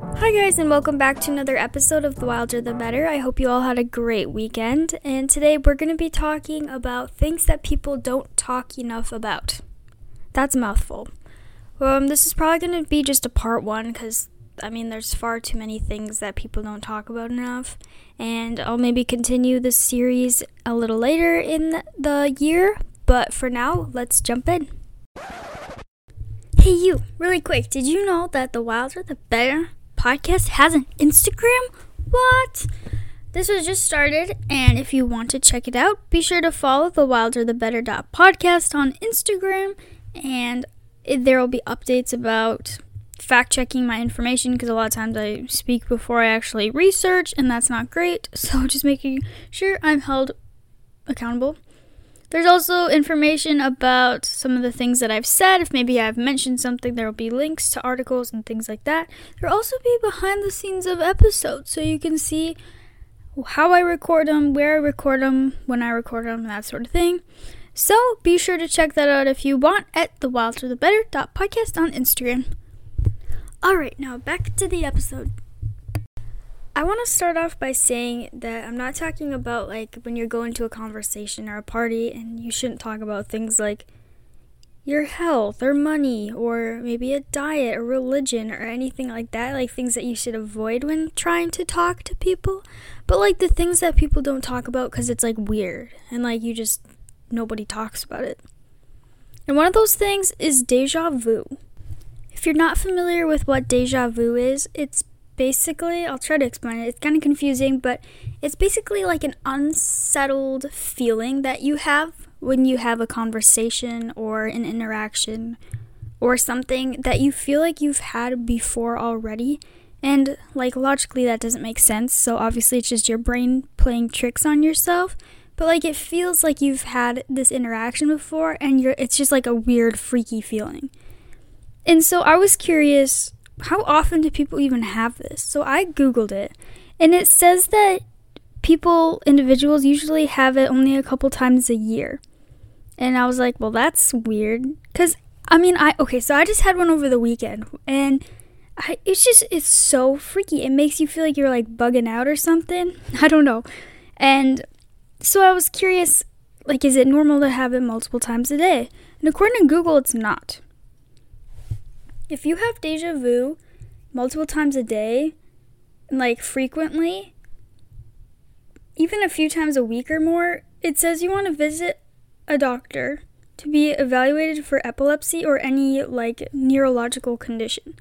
Hi, guys, and welcome back to another episode of The Wilder the Better. I hope you all had a great weekend. And today we're going to be talking about things that people don't talk enough about. That's a mouthful. Um, this is probably going to be just a part one because, I mean, there's far too many things that people don't talk about enough. And I'll maybe continue this series a little later in the year. But for now, let's jump in. Hey, you, really quick, did you know that The Wilder the Better podcast has an Instagram? What? This was just started, and if you want to check it out, be sure to follow the Wilder the Better dot podcast on Instagram, and there will be updates about fact checking my information because a lot of times I speak before I actually research, and that's not great. So just making sure I'm held accountable. There's also information about some of the things that I've said. If maybe I've mentioned something, there will be links to articles and things like that. There'll also be behind the scenes of episodes so you can see how I record them, where I record them, when I record them, that sort of thing. So be sure to check that out if you want at the Wilder the Better podcast on Instagram. Alright, now back to the episode. I want to start off by saying that I'm not talking about like when you're going to a conversation or a party and you shouldn't talk about things like your health or money or maybe a diet or religion or anything like that, like things that you should avoid when trying to talk to people. But like the things that people don't talk about because it's like weird and like you just nobody talks about it. And one of those things is deja vu. If you're not familiar with what deja vu is, it's basically, I'll try to explain it. It's kind of confusing, but it's basically like an unsettled feeling that you have when you have a conversation or an interaction or something that you feel like you've had before already. And like logically, that doesn't make sense. So obviously, it's just your brain playing tricks on yourself. But like it feels like you've had this interaction before, and you're it's just like a weird, freaky feeling. And so I was curious how often do people even have this? So I Googled it, and it says that people, individuals, usually have it only a couple times a year. And I was like, well, that's weird. Because, I mean, I, okay, so I just had one over the weekend, and I, it's just, it's so freaky. It makes you feel like you're like bugging out or something. I don't know. And so I was curious, like, is it normal to have it multiple times a day? And according to Google, it's not. If you have deja vu multiple times a day, like frequently, even a few times a week or more, it says you want to visit a doctor to be evaluated for epilepsy or any like neurological condition.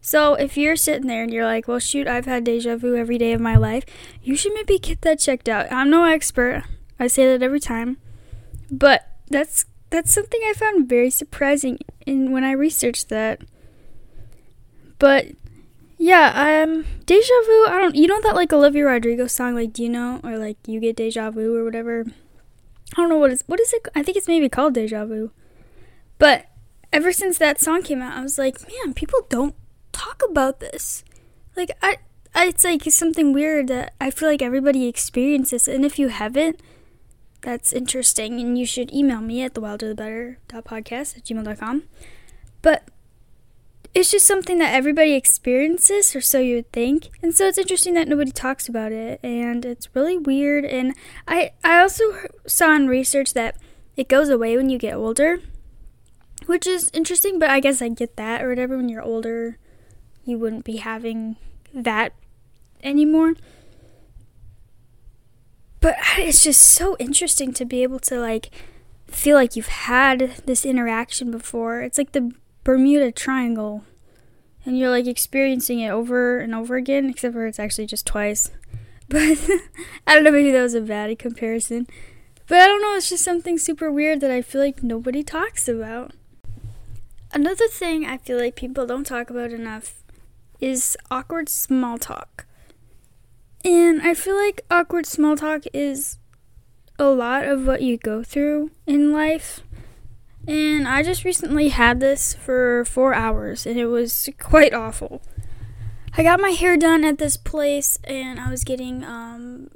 So if you're sitting there and you're like, well, shoot, I've had deja vu every day of my life, you should maybe get that checked out. I'm no expert. I say that every time. But that's that's something I found very surprising in when I researched that. But yeah, um, deja vu. I don't. You know that like Olivia Rodrigo song, like Do you know, or like you get deja vu or whatever. I don't know what is what is it. I think it's maybe called deja vu. But ever since that song came out, I was like, man, people don't talk about this. Like I, I it's like something weird that I feel like everybody experiences, and if you haven't. That's interesting, and you should email me at the thewilderthebetter.podcast at gmail.com. But it's just something that everybody experiences, or so you would think. And so it's interesting that nobody talks about it, and it's really weird. And I, I also saw in research that it goes away when you get older, which is interesting, but I guess I get that, or whatever. When you're older, you wouldn't be having that anymore. But it's just so interesting to be able to, like, feel like you've had this interaction before. It's like the Bermuda Triangle. And you're like experiencing it over and over again, except for it's actually just twice. But I don't know, maybe that was a bad comparison. But I don't know, it's just something super weird that I feel like nobody talks about. Another thing I feel like people don't talk about enough is awkward small talk. And I feel like awkward small talk is a lot of what you go through in life. And I just recently had this for four hours, and it was quite awful. I got my hair done at this place, and I was getting, um,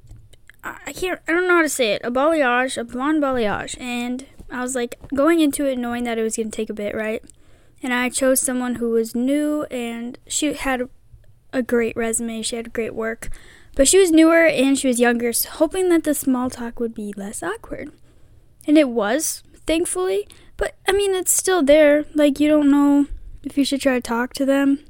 I can't, I don't know how to say it, a balayage, a blonde balayage. And I was like going into it knowing that it was going to take a bit, right? And I chose someone who was new, and she had a great resume. She had great work. But she was newer and she was younger, so hoping that the small talk would be less awkward. And it was, thankfully. But I mean, it's still there. Like, you don't know if you should try to talk to them.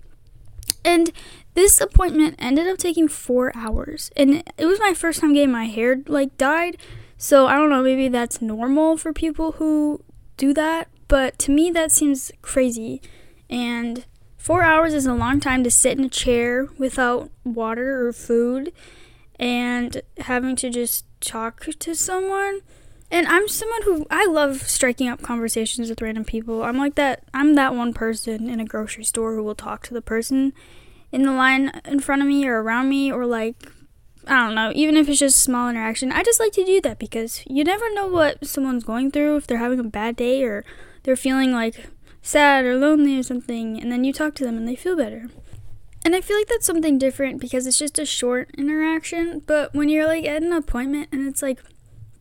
And this appointment ended up taking four hours. And it was my first time getting my hair, like, dyed. So I don't know, maybe that's normal for people who do that. But to me, that seems crazy. And four hours is a long time to sit in a chair without water or food and having to just talk to someone. And I'm someone who I love striking up conversations with random people. I'm like that I'm that one person in a grocery store who will talk to the person in the line in front of me or around me or like I don't know, even if it's just a small interaction. I just like to do that because you never know what someone's going through if they're having a bad day or they're feeling like sad or lonely or something, and then you talk to them and they feel better. And I feel like that's something different because it's just a short interaction, but when you're like at an appointment and it's like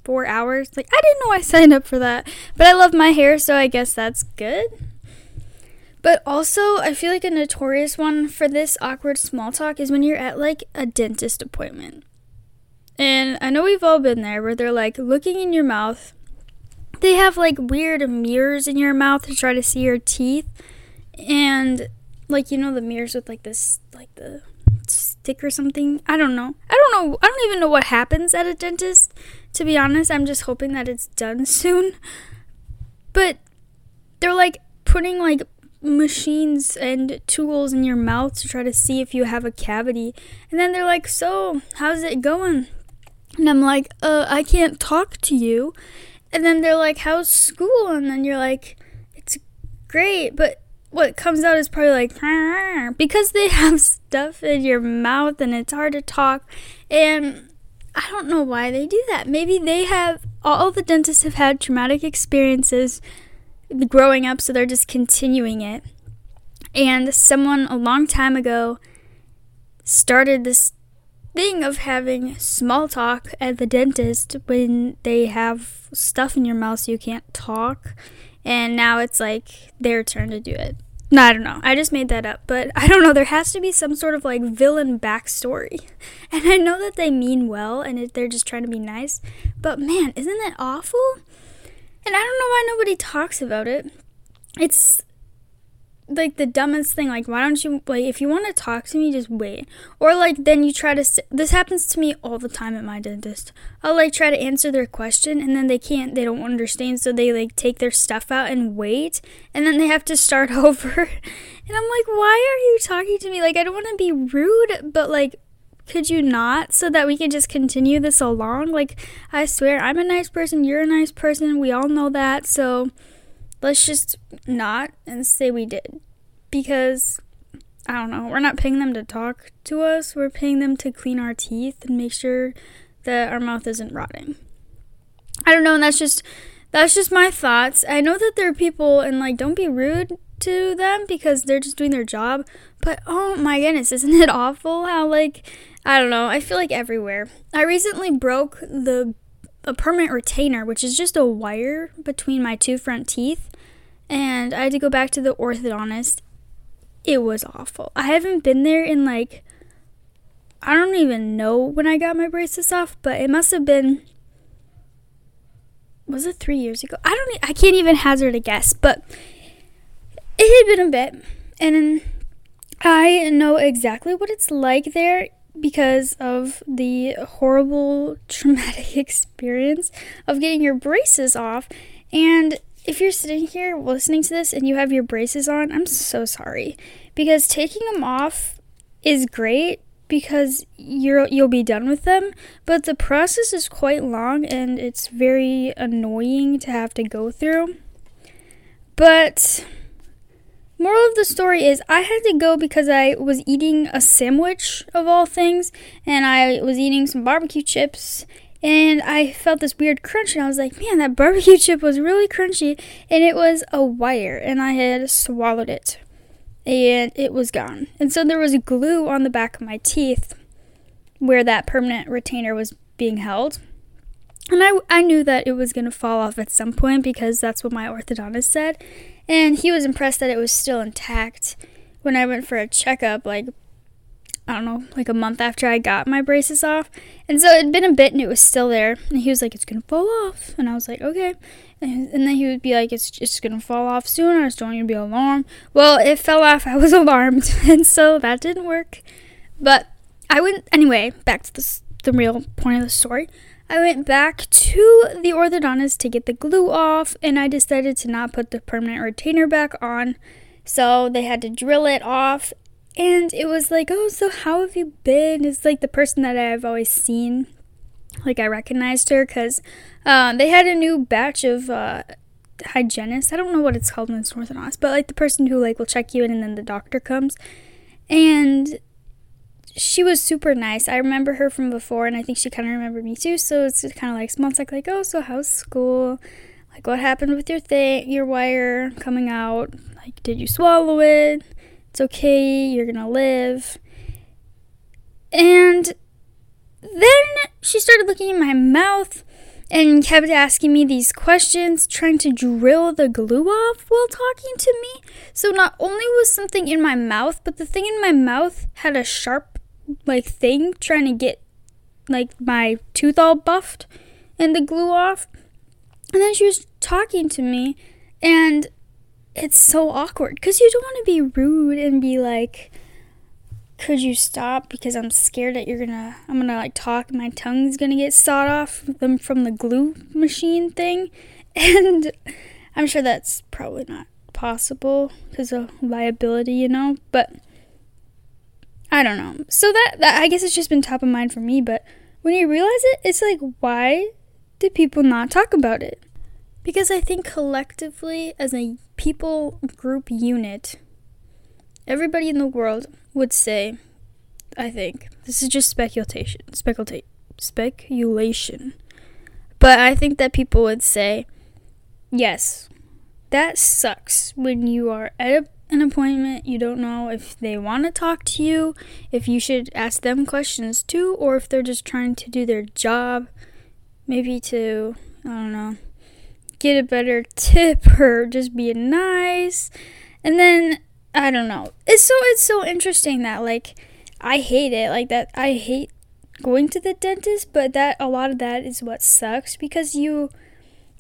four hours, like I didn't know I signed up for that, but I love my hair, so I guess that's good. But also, I feel like a notorious one for this awkward small talk is when you're at like a dentist appointment. And I know we've all been there where they're like looking in your mouth they have like weird mirrors in your mouth to try to see your teeth and like you know the mirrors with like this like the or something? I don't know. I don't know. I don't even know what happens at a dentist to be honest. I'm just hoping that it's done soon. But they're like putting like machines and tools in your mouth to try to see if you have a cavity. And then they're like so how's it going? And i'm like uh i can't talk to you. And then they're like, How's school? And then you're like, It's great. But what comes out is probably like, because they have stuff in your mouth and it's hard to talk. And I don't know why they do that. Maybe they have, all the dentists have had traumatic experiences growing up, so they're just continuing it. And someone a long time ago started this thing of having small talk at the dentist when they have stuff in your mouth so you can't talk. And now it's like their turn to do it. No, I don't know. I just made that up. But I don't know. There has to be some sort of like villain backstory. And I know that they mean well and it, they're just trying to be nice. But man, isn't that awful? And I don't know why nobody talks about it. It's like the dumbest thing like why don't you like if you want to talk to me just wait. Or like then you try to this happens to me all the time at my dentist. I'll like try to answer their question and then they can't they don't understand so they like take their stuff out and wait and then they have to start over. And i'm like why are you talking to me? Like i don't want to be rude but like could you not so that we can just continue this along? Like i swear i'm a nice person you're a nice person we all know that so let's just not and say we did. Because, I don't know, we're not paying them to talk to us, we're paying them to clean our teeth and make sure that our mouth isn't rotting. I don't know, and that's just. That's just my thoughts. I know that there are people, and like, don't be rude to them because they're just doing their job. But oh my goodness, isn't it awful how, like, I don't know, I feel like everywhere. I recently broke the a permanent retainer, which is just a wire between my two front teeth. And I had to go back to the orthodontist. It was awful. I haven't been there in like, I don't even know when I got my braces off, but it must have been, was it three years ago? I don't, I can't even hazard a guess, but it had been a bit. And I know exactly what it's like there because of the horrible traumatic experience of getting your braces off. And if you're sitting here listening to this and you have your braces on, I'm so sorry because taking them off is great because you're you'll be done with them, but the process is quite long and it's very annoying to have to go through. But Moral of the story is I had to go because I was eating a sandwich of all things and I was eating some barbecue chips and I felt this weird crunch and I was like, man, that barbecue chip was really crunchy and it was a wire and I had swallowed it and it was gone. And so there was glue on the back of my teeth where that permanent retainer was being held. And I, I knew that it was going to fall off at some point because that's what my orthodontist said. And he was impressed that it was still intact when I went for a checkup, like I don't know, like a month after I got my braces off. And so it'd been a bit and it was still there. And he was like, it's going to fall off. And I was like, okay. And, then he would be like, it's just going to fall off soon. I just don't want to be alarmed. Well, it fell off. I was alarmed. And so that didn't work. But I went, anyway, back to the, the real point of the story. I went back to the orthodontist to get the glue off. And I decided to not put the permanent retainer back on. So they had to drill it off and it was like, oh, so how have you been? It's like the person that I've always seen. Like I recognized her because uh, they had a new batch of uh, hygienists. I don't know what it's called when it's orthodontist, but like the person who like will check you in and then the doctor comes. And she was super nice. I remember her from before, and I think she kind of remembered me too. So it's kind of like small talk, like, oh, so how's school? Like, what happened with your thing, your wire coming out? Like, did you swallow it? It's okay, you're gonna live. And then she started looking in my mouth and kept asking me these questions, trying to drill the glue off while talking to me. So not only was something in my mouth, but the thing in my mouth had a sharp like thing trying to get like my tooth all buffed and the glue off. And then she was talking to me and it's so awkward because you don't want to be rude and be like could you stop? Because i'm scared that you're gonna i'm gonna like talk. My tongue's gonna get sawed off them from the glue machine thing. And i'm sure that's probably not possible because of liability you know? But i don't know. So that, that i guess it's just been top of mind for me but when you realize it it's like why did people not talk about it because I think collectively, as a people group unit, everybody in the world would say, I think, this is just speculation, speculate, speculation. But I think that people would say, yes, that sucks when you are at a, an appointment, you don't know if they want to talk to you, if you should ask them questions too, or if they're just trying to do their job, maybe to, I don't know get a better tip or just be nice. And then I don't know. It's so it's so interesting that like I hate it. Like that I hate going to the dentist, but that a lot of that is what sucks because you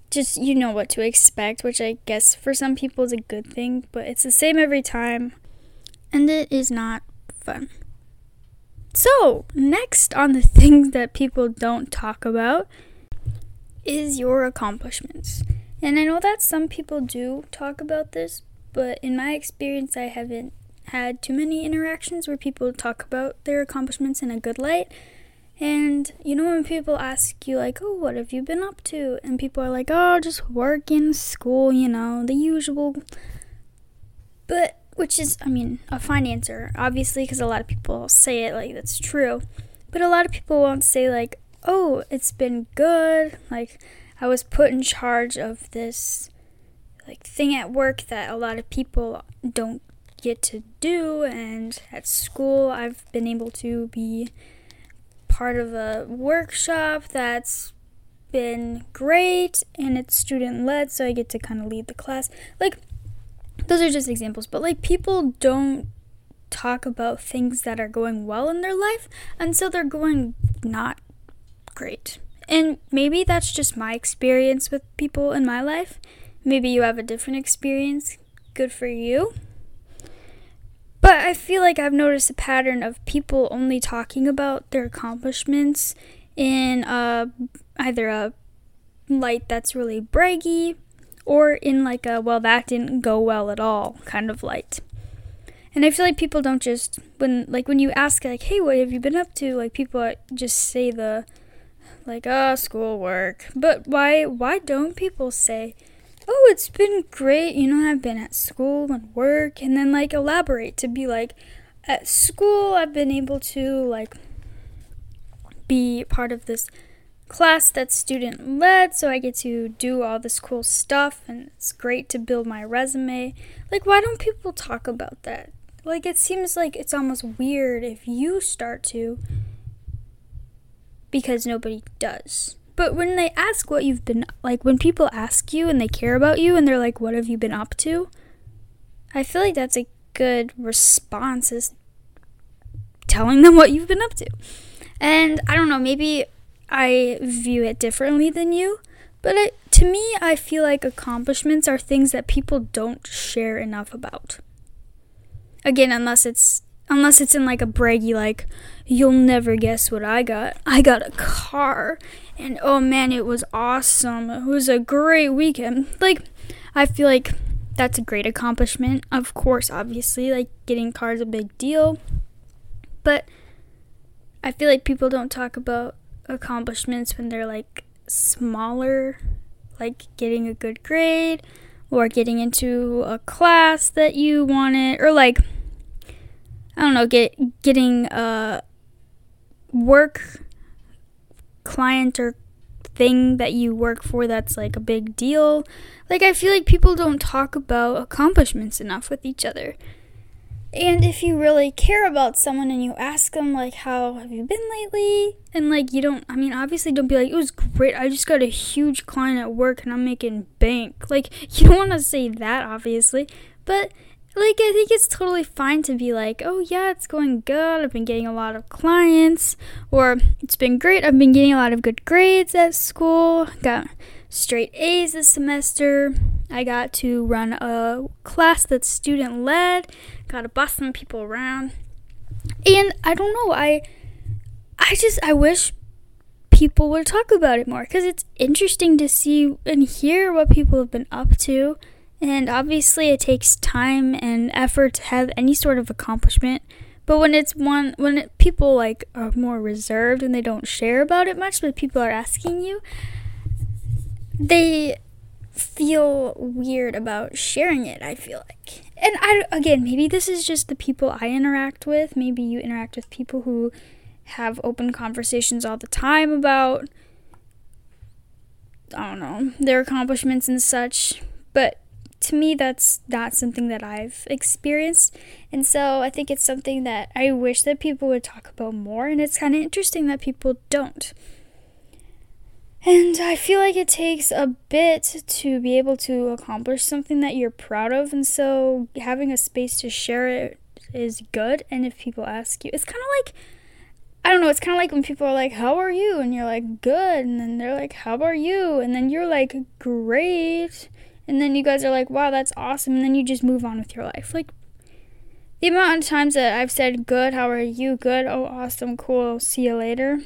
just you know what to expect, which I guess for some people is a good thing, but it's the same every time and it is not fun. So, next on the things that people don't talk about is your accomplishments. And I know that some people do talk about this, but in my experience, I haven't had too many interactions where people talk about their accomplishments in a good light. And you know, when people ask you, like, oh, what have you been up to? And people are like, oh, just working, school, you know, the usual. But, which is, I mean, a fine answer, obviously, because a lot of people say it like that's true. But a lot of people won't say, like, oh, it's been good. Like, I was put in charge of this like thing at work that a lot of people don't get to do and at school I've been able to be part of a workshop that's been great and it's student led so I get to kind of lead the class. Like those are just examples, but like people don't talk about things that are going well in their life until they're going not great. And maybe that's just my experience with people in my life. Maybe you have a different experience. Good for you. But I feel like I've noticed a pattern of people only talking about their accomplishments in a, either a light that's really braggy or in like a well that didn't go well at all kind of light. And I feel like people don't just when like when you ask like hey what have you been up to like people just say the like oh schoolwork. But why why don't people say oh it's been great you know i've been at school and work and then like elaborate to be like at school i've been able to like be part of this class that's student led so i get to do all this cool stuff and it's great to build my resume. Like why don't people talk about that? Like it seems like it's almost weird if you start to because nobody does. But when they ask what you've been like when people ask you and they care about you and they're like what have you been up to? I feel like that's a good response is telling them what you've been up to. And I don't know, maybe I view it differently than you, but it, to me, I feel like accomplishments are things that people don't share enough about. Again, unless it's unless it's in like a braggy like you'll never guess what I got. I got a car and oh man, it was awesome. It was a great weekend. Like I feel like that's a great accomplishment. Of course, obviously, like getting cars a big deal. But I feel like people don't talk about accomplishments when they're like smaller, like getting a good grade or getting into a class that you wanted or like I don't know, get getting a work client or thing that you work for that's like a big deal. Like I feel like people don't talk about accomplishments enough with each other. And if you really care about someone and you ask them, like, how have you been lately? And, like, you don't, I mean, obviously, don't be like, it was great. I just got a huge client at work and I'm making bank. Like, you don't want to say that, obviously. But, like, I think it's totally fine to be like, oh, yeah, it's going good. I've been getting a lot of clients. Or, it's been great. I've been getting a lot of good grades at school. Got straight A's this semester. I got to run a class that's student led, got to boss some people around. And I don't know, I I just I wish people would talk about it more cuz it's interesting to see and hear what people have been up to. And obviously it takes time and effort to have any sort of accomplishment. But when it's one when it, people like are more reserved and they don't share about it much, but people are asking you, they feel weird about sharing it, I feel like. And I again, maybe this is just the people I interact with. Maybe you interact with people who have open conversations all the time about I don't know, their accomplishments and such. But to me that's not something that I've experienced. And so I think it's something that I wish that people would talk about more and it's kind of interesting that people don't. And I feel like it takes a bit to be able to accomplish something that you're proud of. And so having a space to share it is good. And if people ask you, it's kind of like, I don't know, it's kind of like when people are like, How are you? And you're like, Good. And then they're like, How are you? And then you're like, Great. And then you guys are like, Wow, that's awesome. And then you just move on with your life. Like, the amount of times that I've said, Good, how are you? Good, oh, awesome, cool, see you later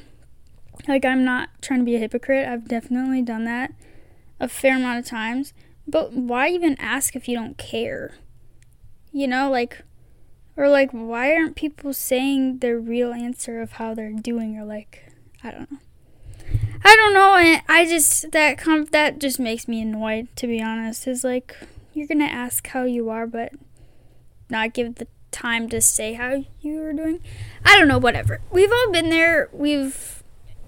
like, I'm not trying to be a hypocrite. I've definitely done that a fair amount of times. But why even ask if you don't care? You know, like, or like, why aren't people saying their real answer of how they're doing? Or like, I don't know. I don't know. I just that com- that just makes me annoyed. To be honest, is like you're gonna ask how you are, but not give the time to say how you are doing. I don't know. Whatever. We've all been there. We've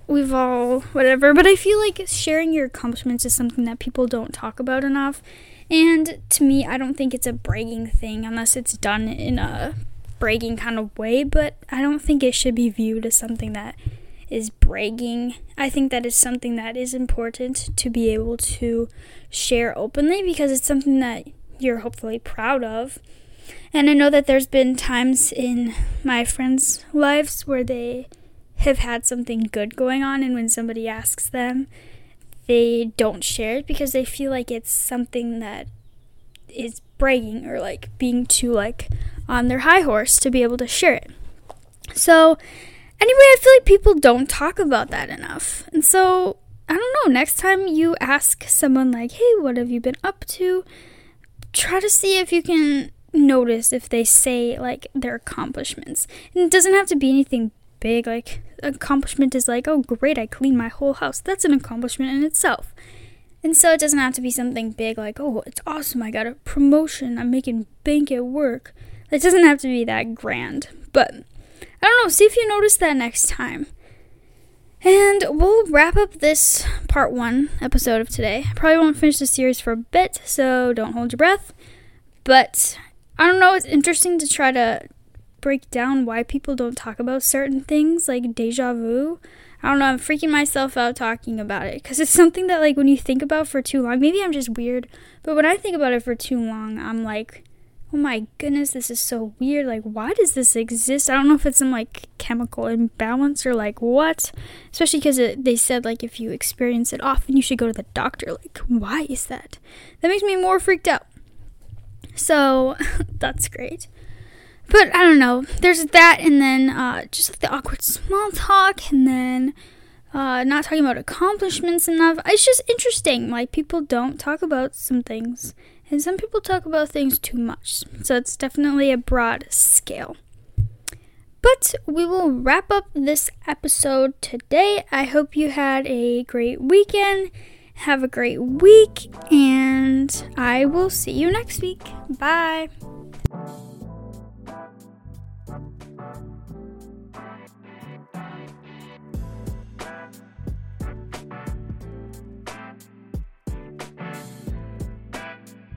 we've all whatever but i feel like sharing your accomplishments is something that people don't talk about enough and to me i don't think it's a bragging thing unless it's done in a bragging kind of way but i don't think it should be viewed as something that is bragging i think that is something that is important to be able to share openly because it's something that you're hopefully proud of and i know that there's been times in my friends lives where they have had something good going on, and when somebody asks them, they don't share it because they feel like it's something that is bragging or like being too like on their high horse to be able to share it. So, anyway, I feel like people don't talk about that enough. And so, I don't know, next time you ask someone like, "Hey, what have you been up to?" try to see if you can notice if they say like their accomplishments. And it doesn't have to be anything big. Like, accomplishment is like, oh, great, I cleaned my whole house. That's an accomplishment in itself. And so it doesn't have to be something big like, oh, it's awesome, I got a promotion, I'm making bank at work. It doesn't have to be that grand. But I don't know, see if you notice that next time. And we'll wrap up this part one episode of today. I probably won't finish the series for a bit, so don't hold your breath. But I don't know, it's interesting to try to break down why people don't talk about certain things like deja vu. I don't know, I'm freaking myself out talking about it because it's something that, like, when you think about for too long, maybe I'm just weird, but when I think about it for too long, I'm like, oh my goodness, this is so weird. Like, why does this exist? I don't know if it's some like chemical imbalance or like what. Especially because they said like if you experience it often, you should go to the doctor. Like, why is that? That makes me more freaked out. So that's great. But I don't know. There's that, and then uh, just like the awkward small talk, and then uh, not talking about accomplishments enough. It's just interesting. Like people don't talk about some things and some people talk about things too much. So it's definitely a broad scale. But we will wrap up this episode today. I hope you had a great weekend. Have a great week, and I will see you next week. Bye.